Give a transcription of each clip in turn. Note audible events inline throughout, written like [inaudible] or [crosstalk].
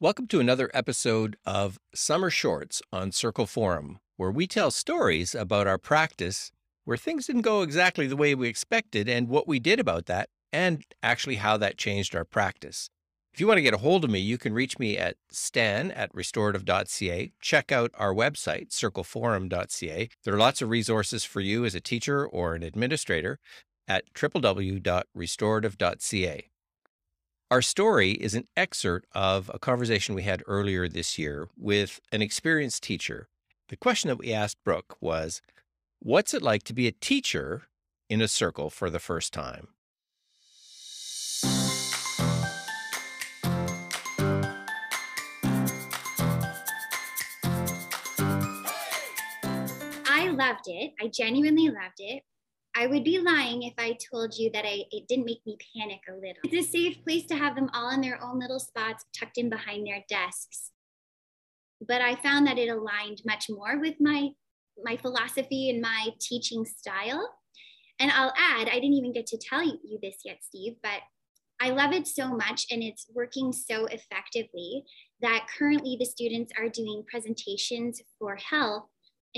Welcome to another episode of Summer Shorts on Circle Forum, where we tell stories about our practice where things didn't go exactly the way we expected and what we did about that, and actually how that changed our practice. If you want to get a hold of me, you can reach me at stan at restorative.ca. Check out our website, circleforum.ca. There are lots of resources for you as a teacher or an administrator at www.restorative.ca. Our story is an excerpt of a conversation we had earlier this year with an experienced teacher. The question that we asked Brooke was What's it like to be a teacher in a circle for the first time? I loved it. I genuinely loved it. I would be lying if I told you that I, it didn't make me panic a little. It's a safe place to have them all in their own little spots tucked in behind their desks. But I found that it aligned much more with my, my philosophy and my teaching style. And I'll add, I didn't even get to tell you, this yet, Steve, but I love it so much and it's working so effectively that currently the students are doing presentations for health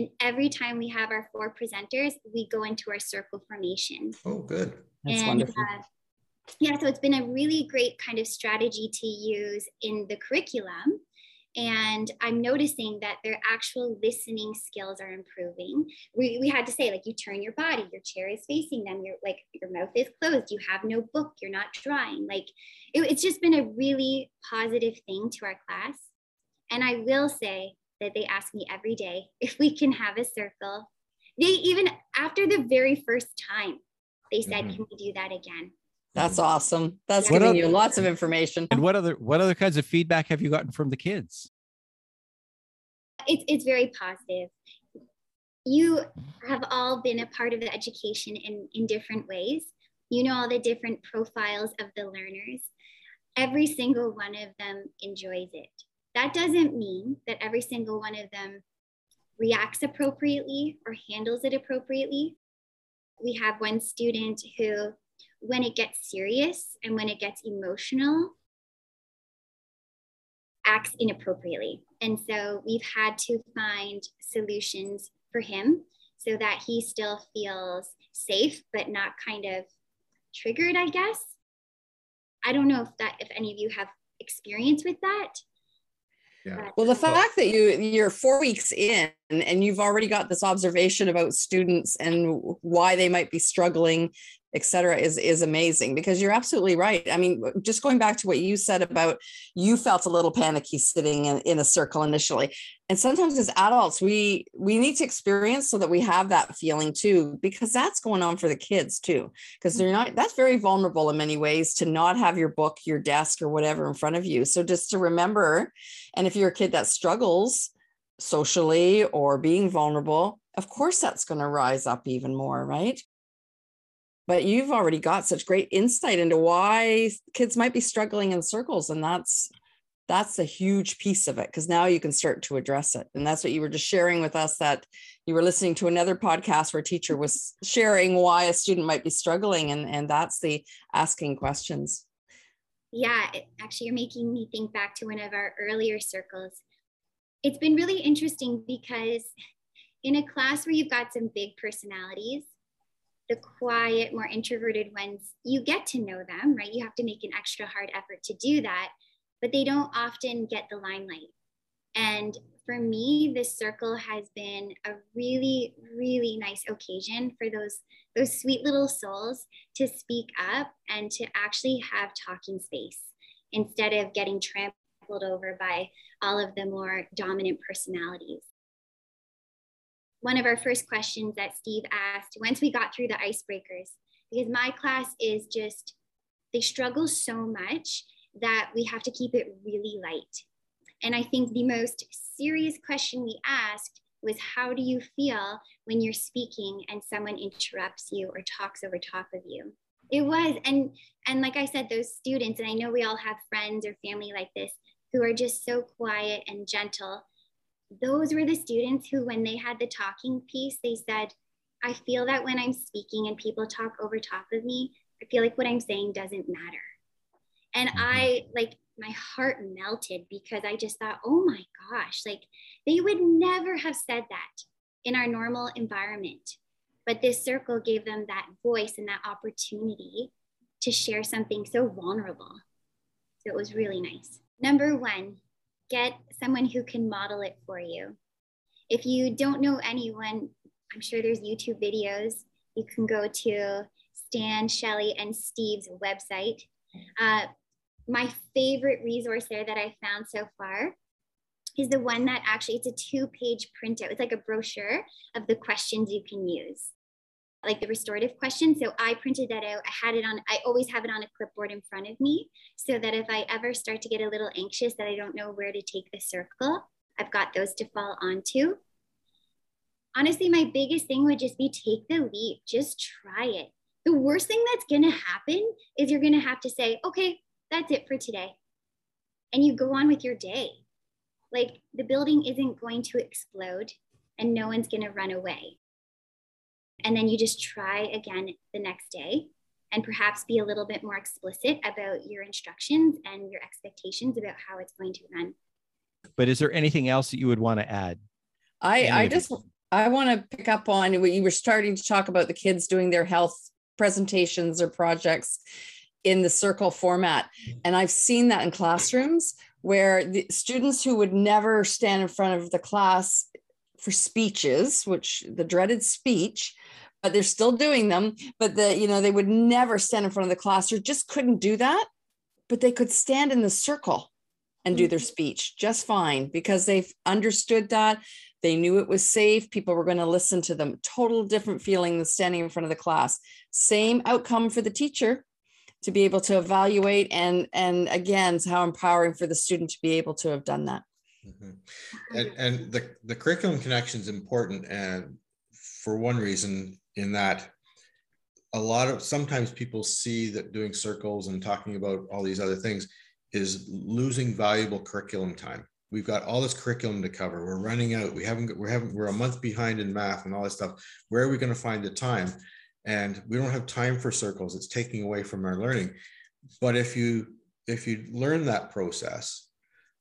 and every time we have our four presenters, we go into our circle formation. Oh, good. That's and, wonderful. Uh, yeah, so it's been a really great kind of strategy to use in the curriculum. And I'm noticing that their actual listening skills are improving. We, we had to say, like, you turn your body, your chair is facing them, your like your mouth is closed, you have no book, you're not drawing. Like, it, it's just been a really positive thing to our class. And I will say, that they ask me every day if we can have a circle. They even after the very first time, they said, mm-hmm. "Can we do that again?" That's awesome. That's yeah. giving you lots of information. And what other what other kinds of feedback have you gotten from the kids? It's it's very positive. You have all been a part of the education in in different ways. You know all the different profiles of the learners. Every single one of them enjoys it. That doesn't mean that every single one of them reacts appropriately or handles it appropriately. We have one student who, when it gets serious and when it gets emotional, acts inappropriately. And so we've had to find solutions for him so that he still feels safe, but not kind of triggered, I guess. I don't know if that if any of you have experience with that, yeah. Well, the fact that you you're four weeks in and you've already got this observation about students and why they might be struggling, et cetera, is is amazing because you're absolutely right. I mean, just going back to what you said about you felt a little panicky sitting in, in a circle initially and sometimes as adults we we need to experience so that we have that feeling too because that's going on for the kids too because they're not that's very vulnerable in many ways to not have your book your desk or whatever in front of you so just to remember and if you're a kid that struggles socially or being vulnerable of course that's going to rise up even more right but you've already got such great insight into why kids might be struggling in circles and that's that's a huge piece of it because now you can start to address it and that's what you were just sharing with us that you were listening to another podcast where a teacher was sharing why a student might be struggling and and that's the asking questions. Yeah actually you're making me think back to one of our earlier circles. It's been really interesting because in a class where you've got some big personalities the quiet more introverted ones you get to know them right you have to make an extra hard effort to do that but they don't often get the limelight. And for me, this circle has been a really, really nice occasion for those, those sweet little souls to speak up and to actually have talking space instead of getting trampled over by all of the more dominant personalities. One of our first questions that Steve asked once we got through the icebreakers, because my class is just, they struggle so much that we have to keep it really light. And I think the most serious question we asked was how do you feel when you're speaking and someone interrupts you or talks over top of you? It was, and and like I said, those students, and I know we all have friends or family like this who are just so quiet and gentle. Those were the students who, when they had the talking piece, they said, I feel that when I'm speaking and people talk over top of me, I feel like what I'm saying doesn't matter. And mm-hmm. I like my heart melted because I just thought, oh my gosh, like they would never have said that in our normal environment. But this circle gave them that voice and that opportunity to share something so vulnerable. So it was really nice. Number one, get someone who can model it for you. If you don't know anyone, I'm sure there's YouTube videos. You can go to Stan, Shelly, and Steve's website. Uh, my favorite resource there that I found so far is the one that actually it's a two page printout. It's like a brochure of the questions you can use, like the restorative questions. So I printed that out. I had it on, I always have it on a clipboard in front of me so that if I ever start to get a little anxious that I don't know where to take the circle, I've got those to fall onto. Honestly, my biggest thing would just be take the leap, just try it. The worst thing that's to happen is you're to have to say, okay, that's it for today. And you go on with your day. Like the building isn't going to explode and no one's to run away. And then you just try again the next day and perhaps be a little bit more explicit about your instructions and your expectations about how it's going to run. But is there anything else that you would want to add? I, I just I want to pick up on what you were starting to talk about the kids doing their health presentations or projects in the circle format. And I've seen that in classrooms where the students who would never stand in front of the class for speeches, which the dreaded speech, but they're still doing them, but the, you know, they would never stand in front of the class or just couldn't do that, but they could stand in the circle and do their mm-hmm. speech just fine because they've understood that. They knew it was safe. People were going to listen to them. Total different feeling than standing in front of the class. Same outcome for the teacher to be able to evaluate and and again how empowering for the student to be able to have done that mm-hmm. [laughs] and, and the, the curriculum connection is important and for one reason in that a lot of sometimes people see that doing circles and talking about all these other things is losing valuable curriculum time. We've got all this curriculum to cover. We're running out. We haven't we're having we're a month behind in math and all this stuff. Where are we going to find the time? And we don't have time for circles. It's taking away from our learning. But if you if you learn that process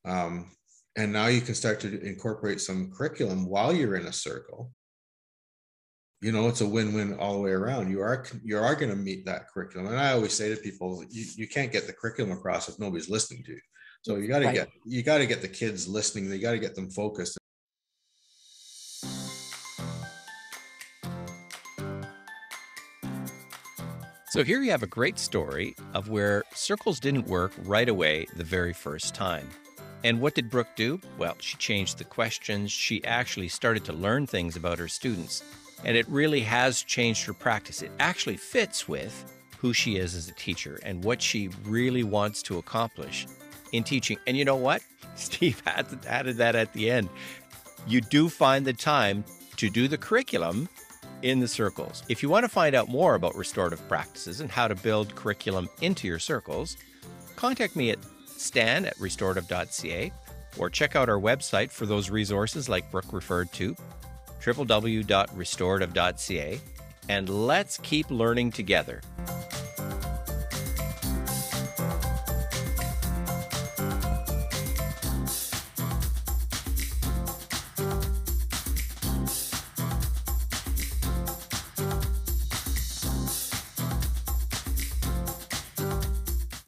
um, and now you can start to incorporate some curriculum while you're in a circle you know it's a win-win all the way around you are you are going to meet that curriculum and i always say to people you, you can't get the curriculum across if nobody's listening to you so you got to right. get you got to get the kids listening you got to get them focused So here you have a great story of where circles didn't work right away the very first time. And what did Brooke do? Well, she changed the questions. She actually started to learn things about her students. And it really has changed her practice. It actually fits with who she is as a teacher and what she really wants to accomplish in teaching. And you know what? [laughs] Steve added that at the end. You do find the time to do the curriculum in the circles. If you want to find out more about restorative practices and how to build curriculum into your circles, contact me at stan at restorative.ca or check out our website for those resources like Brooke referred to, www.restorative.ca. And let's keep learning together.